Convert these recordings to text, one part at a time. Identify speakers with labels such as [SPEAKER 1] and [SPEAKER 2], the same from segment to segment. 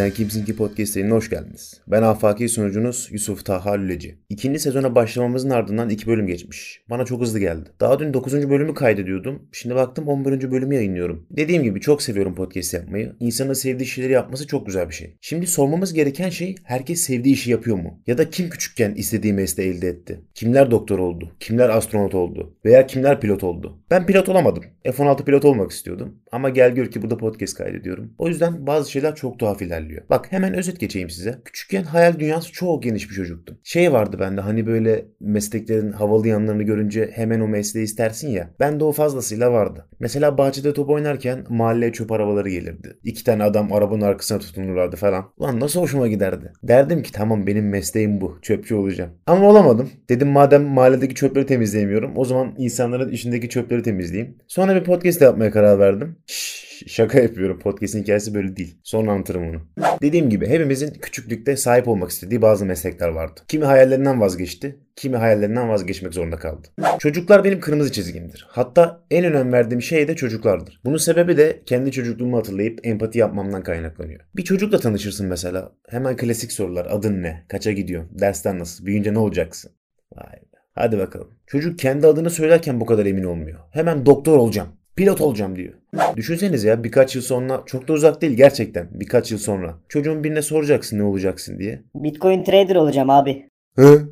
[SPEAKER 1] Sen Kimsin Ki podcastlerine hoş geldiniz. Ben afaki sunucunuz Yusuf Taha Lüleci. İkinci sezona başlamamızın ardından iki bölüm geçmiş. Bana çok hızlı geldi. Daha dün 9. bölümü kaydediyordum. Şimdi baktım 11. bölümü yayınlıyorum. Dediğim gibi çok seviyorum podcast yapmayı. İnsanın sevdiği şeyleri yapması çok güzel bir şey. Şimdi sormamız gereken şey herkes sevdiği işi yapıyor mu? Ya da kim küçükken istediği mesleği elde etti? Kimler doktor oldu? Kimler astronot oldu? Veya kimler pilot oldu? Ben pilot olamadım. F-16 pilot olmak istiyordum. Ama gel gör ki burada podcast kaydediyorum. O yüzden bazı şeyler çok tuhaf ilerliyor. Bak hemen özet geçeyim size. Küçükken hayal dünyası çok geniş bir çocuktum. Şey vardı bende hani böyle mesleklerin havalı yanlarını görünce hemen o mesleği istersin ya. Bende o fazlasıyla vardı. Mesela bahçede top oynarken mahalleye çöp arabaları gelirdi. İki tane adam arabanın arkasına tutunurlardı falan. Ulan nasıl hoşuma giderdi. Derdim ki tamam benim mesleğim bu. Çöpçü olacağım. Ama olamadım. Dedim madem mahalledeki çöpleri temizleyemiyorum o zaman insanların işindeki çöpleri temizleyeyim. Sonra bir podcast yapmaya karar verdim. Şşş şaka yapıyorum. Podcast'in hikayesi böyle değil. Anlatırım onu. Dediğim gibi hepimizin küçüklükte sahip olmak istediği bazı meslekler vardı. Kimi hayallerinden vazgeçti, kimi hayallerinden vazgeçmek zorunda kaldı. Çocuklar benim kırmızı çizgimdir. Hatta en önem verdiğim şey de çocuklardır. Bunun sebebi de kendi çocukluğumu hatırlayıp empati yapmamdan kaynaklanıyor. Bir çocukla tanışırsın mesela. Hemen klasik sorular. Adın ne? Kaça gidiyorsun? Dersten nasıl? Büyüyünce ne olacaksın? Vay be. Hadi bakalım. Çocuk kendi adını söylerken bu kadar emin olmuyor. Hemen doktor olacağım pilot olacağım diyor. Düşünseniz ya birkaç yıl sonra çok da uzak değil gerçekten birkaç yıl sonra. Çocuğun birine soracaksın ne olacaksın diye.
[SPEAKER 2] Bitcoin trader olacağım abi.
[SPEAKER 1] Hı?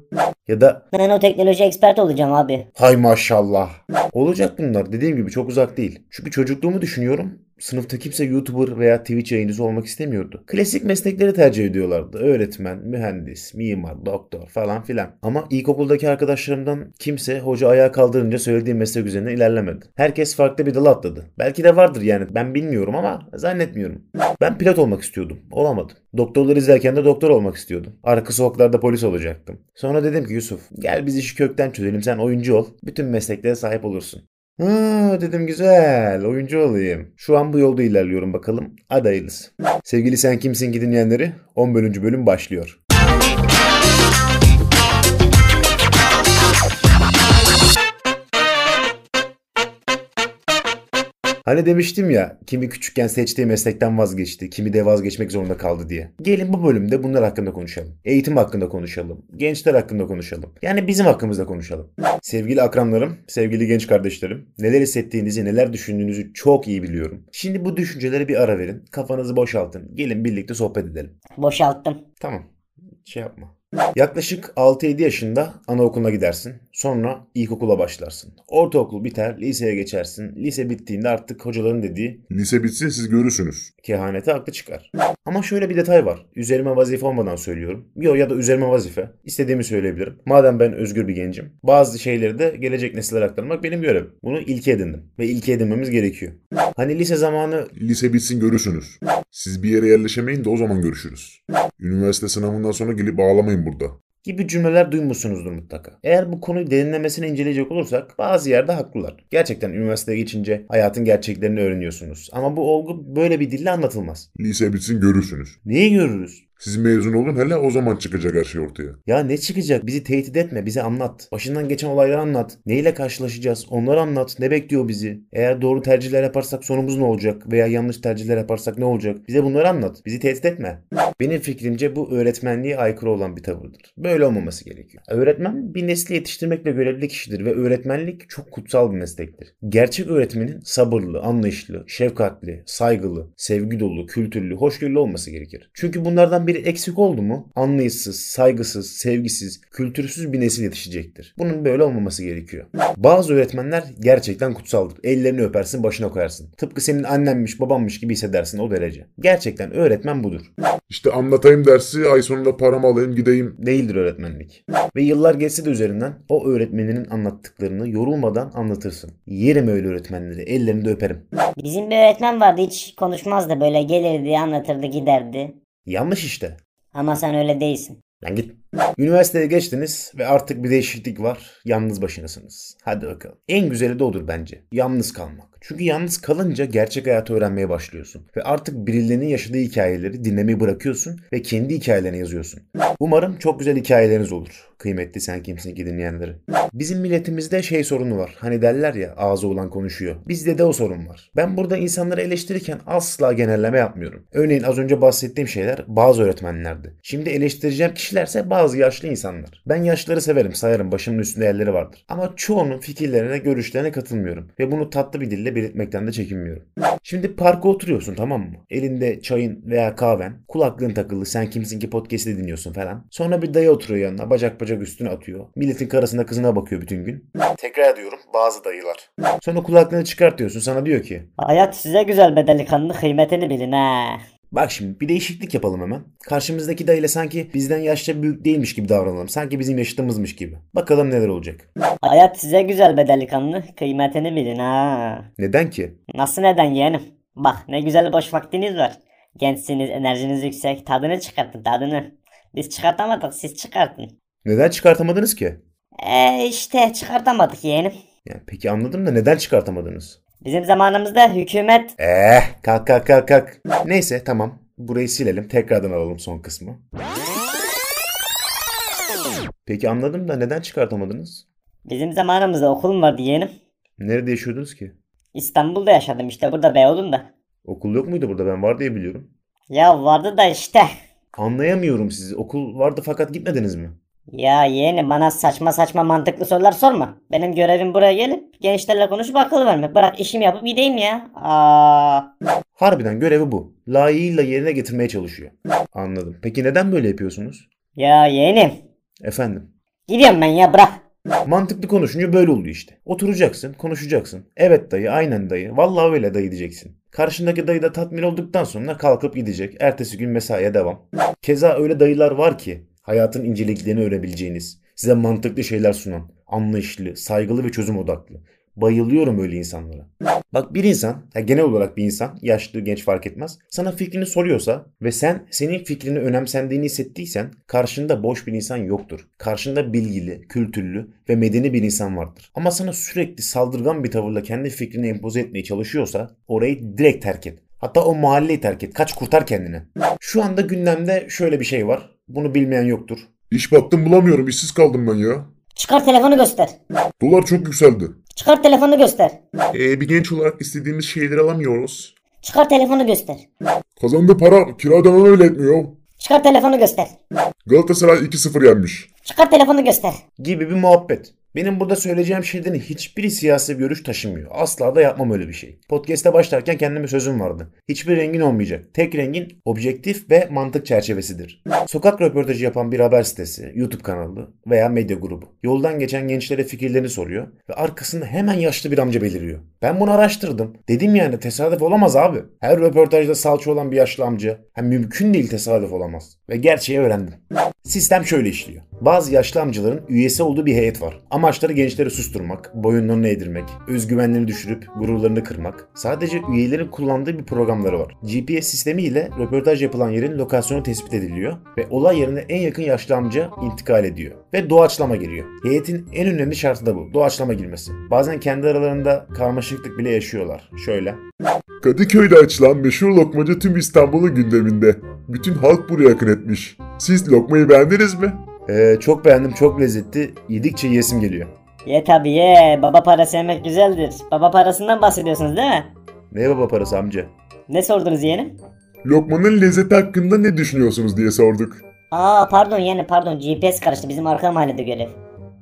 [SPEAKER 1] Ya da
[SPEAKER 2] Nanoteknoloji expert olacağım abi.
[SPEAKER 1] hay maşallah. Olacak bunlar dediğim gibi çok uzak değil. Çünkü çocukluğumu düşünüyorum. Sınıfta kimse YouTuber veya Twitch yayıncısı olmak istemiyordu. Klasik meslekleri tercih ediyorlardı. Öğretmen, mühendis, mimar, doktor falan filan. Ama ilkokuldaki arkadaşlarımdan kimse hoca ayağa kaldırınca söylediği meslek üzerine ilerlemedi. Herkes farklı bir dala atladı. Belki de vardır yani ben bilmiyorum ama zannetmiyorum. Ben pilot olmak istiyordum. Olamadım. Doktorları izlerken de doktor olmak istiyordum. Arka sokaklarda polis olacaktım. Sonra dedim ki Yusuf gel biz işi kökten çözelim sen oyuncu ol. Bütün mesleklere sahip olursun. Ha dedim güzel oyuncu olayım. Şu an bu yolda ilerliyorum bakalım. Hadi. Sevgili Sen Kimsin ki dinleyenleri 11. bölüm başlıyor. Hani demiştim ya kimi küçükken seçtiği meslekten vazgeçti, kimi de vazgeçmek zorunda kaldı diye. Gelin bu bölümde bunlar hakkında konuşalım. Eğitim hakkında konuşalım. Gençler hakkında konuşalım. Yani bizim hakkımızda konuşalım. Sevgili akranlarım, sevgili genç kardeşlerim, neler hissettiğinizi, neler düşündüğünüzü çok iyi biliyorum. Şimdi bu düşüncelere bir ara verin. Kafanızı boşaltın. Gelin birlikte sohbet edelim.
[SPEAKER 2] Boşalttım.
[SPEAKER 1] Tamam. Şey yapma. Yaklaşık 6-7 yaşında anaokuluna gidersin. Sonra ilkokula başlarsın. Ortaokul biter, liseye geçersin. Lise bittiğinde artık hocaların dediği
[SPEAKER 3] Lise bitsin siz görürsünüz.
[SPEAKER 1] kehanete aklı çıkar. Ama şöyle bir detay var. Üzerime vazife olmadan söylüyorum. Yo ya da üzerime vazife. İstediğimi söyleyebilirim. Madem ben özgür bir gencim. Bazı şeyleri de gelecek nesillere aktarmak benim görevim. Bunu ilke edindim. Ve ilke edinmemiz gerekiyor. Hani lise zamanı
[SPEAKER 3] Lise bitsin görürsünüz. Siz bir yere yerleşemeyin de o zaman görüşürüz. Üniversite sınavından sonra gelip ağlamayın burada.
[SPEAKER 1] gibi cümleler duymuşsunuzdur mutlaka. Eğer bu konuyu derinlemesine inceleyecek olursak bazı yerde haklılar. Gerçekten üniversiteye geçince hayatın gerçeklerini öğreniyorsunuz. Ama bu olgu böyle bir dille anlatılmaz.
[SPEAKER 3] Lise bitsin görürsünüz.
[SPEAKER 1] Neyi görürüz?
[SPEAKER 3] Siz mezun olun hele o zaman çıkacak her şey ortaya.
[SPEAKER 1] Ya ne çıkacak? Bizi tehdit etme, bize anlat. Başından geçen olayları anlat. Neyle karşılaşacağız? Onları anlat. Ne bekliyor bizi? Eğer doğru tercihler yaparsak sonumuz ne olacak? Veya yanlış tercihler yaparsak ne olacak? Bize bunları anlat. Bizi tehdit etme. Benim fikrimce bu öğretmenliğe aykırı olan bir tavırdır. Böyle olmaması gerekiyor. Öğretmen bir nesli yetiştirmekle görevli kişidir ve öğretmenlik çok kutsal bir meslektir. Gerçek öğretmenin sabırlı, anlayışlı, şefkatli, saygılı, sevgi dolu, kültürlü, hoşgörülü olması gerekir. Çünkü bunlardan biri eksik oldu mu anlayışsız, saygısız, sevgisiz, kültürsüz bir nesil yetişecektir. Bunun böyle olmaması gerekiyor. Bazı öğretmenler gerçekten kutsaldır. Ellerini öpersin, başına koyarsın. Tıpkı senin annenmiş, babanmış gibi hissedersin o derece. Gerçekten öğretmen budur.
[SPEAKER 3] İşte anlatayım dersi ay sonunda paramı alayım gideyim.
[SPEAKER 1] Değildir öğretmenlik. Ve yıllar geçse de üzerinden o öğretmeninin anlattıklarını yorulmadan anlatırsın. Yerim öyle öğretmenleri, ellerini de öperim.
[SPEAKER 2] Bizim bir öğretmen vardı hiç konuşmazdı böyle gelirdi anlatırdı giderdi.
[SPEAKER 1] Yanlış işte.
[SPEAKER 2] Ama sen öyle değilsin.
[SPEAKER 1] Lan git. Üniversiteye geçtiniz ve artık bir değişiklik var. Yalnız başınasınız. Hadi bakalım. En güzeli de odur bence. Yalnız kalmak. Çünkü yalnız kalınca gerçek hayatı öğrenmeye başlıyorsun. Ve artık birilerinin yaşadığı hikayeleri dinlemeyi bırakıyorsun ve kendi hikayelerini yazıyorsun. Umarım çok güzel hikayeleriniz olur. Kıymetli sen kimsin ki dinleyenleri. Bizim milletimizde şey sorunu var. Hani derler ya ağzı olan konuşuyor. Bizde de o sorun var. Ben burada insanları eleştirirken asla genelleme yapmıyorum. Örneğin az önce bahsettiğim şeyler bazı öğretmenlerdi. Şimdi eleştireceğim kişilerse bazı yaşlı insanlar. Ben yaşlıları severim, sayarım. Başımın üstünde yerleri vardır. Ama çoğunun fikirlerine, görüşlerine katılmıyorum. Ve bunu tatlı bir dille belirtmekten de çekinmiyorum. Şimdi parka oturuyorsun tamam mı? Elinde çayın veya kahven, kulaklığın takılı, sen kimsin ki podcast'i dinliyorsun falan. Sonra bir dayı oturuyor yanına, bacak bacak üstüne atıyor. Milletin karısına kızına bakıyor bütün gün. Tekrar ediyorum bazı dayılar. Sonra kulaklığını çıkartıyorsun sana diyor ki
[SPEAKER 2] Hayat size güzel be delikanlı kıymetini bilin ha.
[SPEAKER 1] Bak şimdi bir değişiklik yapalım hemen. Karşımızdaki dayıyla sanki bizden yaşça büyük değilmiş gibi davranalım. Sanki bizim yaşıtımızmış gibi. Bakalım neler olacak.
[SPEAKER 2] Hayat size güzel be delikanlı kıymetini bilin ha.
[SPEAKER 1] Neden ki?
[SPEAKER 2] Nasıl neden yeğenim? Bak ne güzel boş vaktiniz var. Gençsiniz, enerjiniz yüksek. Tadını çıkartın, tadını. Biz çıkartamadık, siz çıkartın.
[SPEAKER 1] Neden çıkartamadınız ki?
[SPEAKER 2] E işte çıkartamadık yeğenim.
[SPEAKER 1] Yani peki anladım da neden çıkartamadınız?
[SPEAKER 2] Bizim zamanımızda hükümet...
[SPEAKER 1] Eh kalk kalk kalk kalk. Neyse tamam. Burayı silelim. Tekrardan alalım son kısmı. Peki anladım da neden çıkartamadınız?
[SPEAKER 2] Bizim zamanımızda okulum vardı yeğenim.
[SPEAKER 1] Nerede yaşıyordunuz ki?
[SPEAKER 2] İstanbul'da yaşadım işte burada Beyoğlu'nda.
[SPEAKER 1] Okul yok muydu burada? Ben var diye biliyorum.
[SPEAKER 2] Ya vardı da işte.
[SPEAKER 1] Anlayamıyorum sizi. Okul vardı fakat gitmediniz mi?
[SPEAKER 2] Ya yeğenim bana saçma saçma mantıklı sorular sorma. Benim görevim buraya gelip gençlerle konuşup akıl vermek. Bırak işimi yapıp gideyim ya. Aa.
[SPEAKER 1] Harbiden görevi bu. Layığıyla yerine getirmeye çalışıyor. Anladım. Peki neden böyle yapıyorsunuz?
[SPEAKER 2] Ya yeğenim.
[SPEAKER 1] Efendim.
[SPEAKER 2] Gidiyorum ben ya bırak.
[SPEAKER 1] Mantıklı konuşunca böyle oluyor işte. Oturacaksın, konuşacaksın. Evet dayı, aynen dayı. Vallahi öyle dayı diyeceksin. Karşındaki dayı da tatmin olduktan sonra kalkıp gidecek. Ertesi gün mesaiye devam. Keza öyle dayılar var ki hayatın inceliklerini öğrenebileceğiniz, size mantıklı şeyler sunan, anlayışlı, saygılı ve çözüm odaklı. Bayılıyorum öyle insanlara. Bak bir insan, ya genel olarak bir insan, yaşlı, genç fark etmez, sana fikrini soruyorsa ve sen senin fikrini önemsendiğini hissettiysen karşında boş bir insan yoktur. Karşında bilgili, kültürlü ve medeni bir insan vardır. Ama sana sürekli saldırgan bir tavırla kendi fikrini empoze etmeye çalışıyorsa orayı direkt terk et. Hatta o mahalleyi terk et. Kaç kurtar kendini. Şu anda gündemde şöyle bir şey var. Bunu bilmeyen yoktur.
[SPEAKER 3] İş baktım bulamıyorum işsiz kaldım ben ya.
[SPEAKER 2] Çıkar telefonu göster.
[SPEAKER 3] Dolar çok yükseldi.
[SPEAKER 2] Çıkar telefonu göster.
[SPEAKER 3] Ee, bir genç olarak istediğimiz şeyleri alamıyoruz.
[SPEAKER 2] Çıkar telefonu göster.
[SPEAKER 3] Kazandığı para kira ödemem öyle etmiyor.
[SPEAKER 2] Çıkar telefonu göster.
[SPEAKER 3] Galatasaray 2-0 yenmiş.
[SPEAKER 2] Çıkar telefonu göster.
[SPEAKER 1] Gibi bir muhabbet. Benim burada söyleyeceğim şeylerin hiçbiri siyasi bir görüş taşımıyor. Asla da yapmam öyle bir şey. Podcast'e başlarken kendime sözüm vardı. Hiçbir rengin olmayacak. Tek rengin objektif ve mantık çerçevesidir. Sokak röportajı yapan bir haber sitesi, YouTube kanalı veya medya grubu. Yoldan geçen gençlere fikirlerini soruyor ve arkasında hemen yaşlı bir amca beliriyor. Ben bunu araştırdım. Dedim yani tesadüf olamaz abi. Her röportajda salça olan bir yaşlı amca. Hem mümkün değil tesadüf olamaz. Ve gerçeği öğrendim. Sistem şöyle işliyor. Bazı yaşlı amcaların üyesi olduğu bir heyet var. Amaçları gençleri susturmak, boyunlarını eğdirmek, özgüvenlerini düşürüp gururlarını kırmak. Sadece üyelerin kullandığı bir programları var. GPS sistemi ile röportaj yapılan yerin lokasyonu tespit ediliyor ve olay yerine en yakın yaşlı amca intikal ediyor. Ve doğaçlama giriyor. Heyetin en önemli şartı da bu. Doğaçlama girmesi. Bazen kendi aralarında karmaşıklık bile yaşıyorlar. Şöyle.
[SPEAKER 3] Kadıköy'de açılan meşhur lokmacı tüm İstanbul'un gündeminde. Bütün halk buraya akın etmiş. Siz lokmayı beğendiniz mi?
[SPEAKER 1] Ee, çok beğendim, çok lezzetli. Yedikçe yesim geliyor.
[SPEAKER 2] Ye tabi ye. Baba parası yemek güzeldir. Baba parasından bahsediyorsunuz değil mi?
[SPEAKER 1] Ne baba parası amca?
[SPEAKER 2] Ne sordunuz yeğenim?
[SPEAKER 3] Lokmanın lezzeti hakkında ne düşünüyorsunuz diye sorduk.
[SPEAKER 2] Aa pardon yeğenim pardon GPS karıştı bizim arka mahallede görev.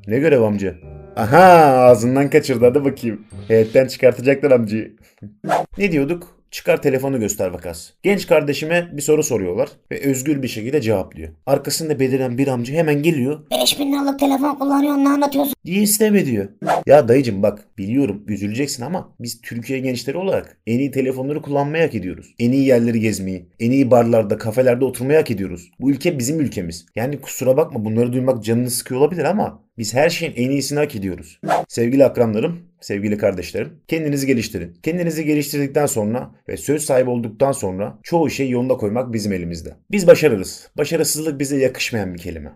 [SPEAKER 1] Ne görev amca? Aha ağzından kaçırdı hadi bakayım. Heyetten çıkartacaklar amcayı. ne diyorduk? Çıkar telefonu göster vakas. Genç kardeşime bir soru soruyorlar ve özgür bir şekilde cevaplıyor. Arkasında beliren bir amca hemen geliyor
[SPEAKER 2] 5000 liralık telefon kullanıyorsun ne anlatıyorsun?
[SPEAKER 1] diye isteme diyor. Ya dayıcım bak biliyorum üzüleceksin ama biz Türkiye gençleri olarak en iyi telefonları kullanmayı hak ediyoruz. En iyi yerleri gezmeyi, en iyi barlarda, kafelerde oturmayı hak ediyoruz. Bu ülke bizim ülkemiz. Yani kusura bakma bunları duymak canını sıkıyor olabilir ama biz her şeyin en iyisini hak ediyoruz. Sevgili akranlarım, sevgili kardeşlerim, kendinizi geliştirin. Kendinizi geliştirdikten sonra ve söz sahibi olduktan sonra çoğu şeyi yoluna koymak bizim elimizde. Biz başarırız. Başarısızlık bize yakışmayan bir kelime.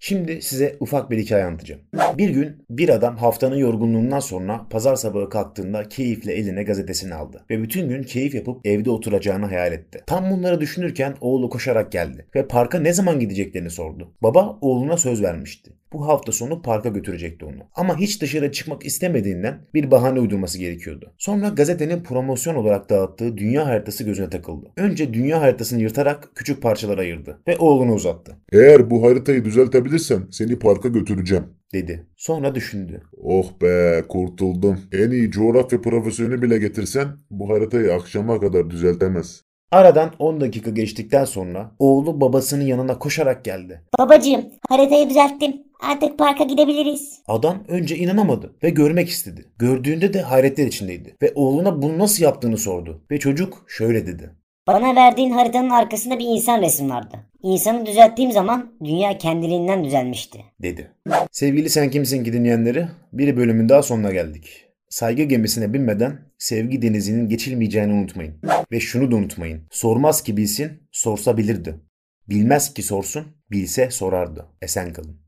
[SPEAKER 1] Şimdi size ufak bir hikaye anlatacağım. Bir gün bir adam haftanın yorgunluğundan sonra pazar sabahı kalktığında keyifle eline gazetesini aldı. Ve bütün gün keyif yapıp evde oturacağını hayal etti. Tam bunları düşünürken oğlu koşarak geldi. Ve parka ne zaman gideceklerini sordu. Baba oğluna söz vermişti. Bu hafta sonu parka götürecekti onu. Ama hiç dışarı çıkmak istemediğinden bir bahane uydurması gerekiyordu. Sonra gazetenin promosyon olarak dağıttığı dünya haritası gözüne takıldı. Önce dünya haritasını yırtarak küçük parçalara ayırdı ve oğluna uzattı.
[SPEAKER 3] Eğer bu haritayı düzeltebilirsen seni parka götüreceğim.
[SPEAKER 1] Dedi. Sonra düşündü.
[SPEAKER 3] Oh be kurtuldum. En iyi coğrafya profesörünü bile getirsen bu haritayı akşama kadar düzeltemez.
[SPEAKER 1] Aradan 10 dakika geçtikten sonra oğlu babasının yanına koşarak geldi.
[SPEAKER 4] Babacığım haritayı düzelttim. Artık parka gidebiliriz.
[SPEAKER 1] Adam önce inanamadı ve görmek istedi. Gördüğünde de hayretler içindeydi ve oğluna bunu nasıl yaptığını sordu. Ve çocuk şöyle dedi.
[SPEAKER 2] Bana verdiğin haritanın arkasında bir insan resmi vardı. İnsanı düzelttiğim zaman dünya kendiliğinden düzelmişti.
[SPEAKER 1] dedi. Sevgili Sen Kimsin ki dinleyenleri bir bölümün daha sonuna geldik. Saygı gemisine binmeden sevgi denizinin geçilmeyeceğini unutmayın. Ve şunu da unutmayın. Sormaz ki bilsin, sorsa bilirdi. Bilmez ki sorsun, bilse sorardı. Esen kalın.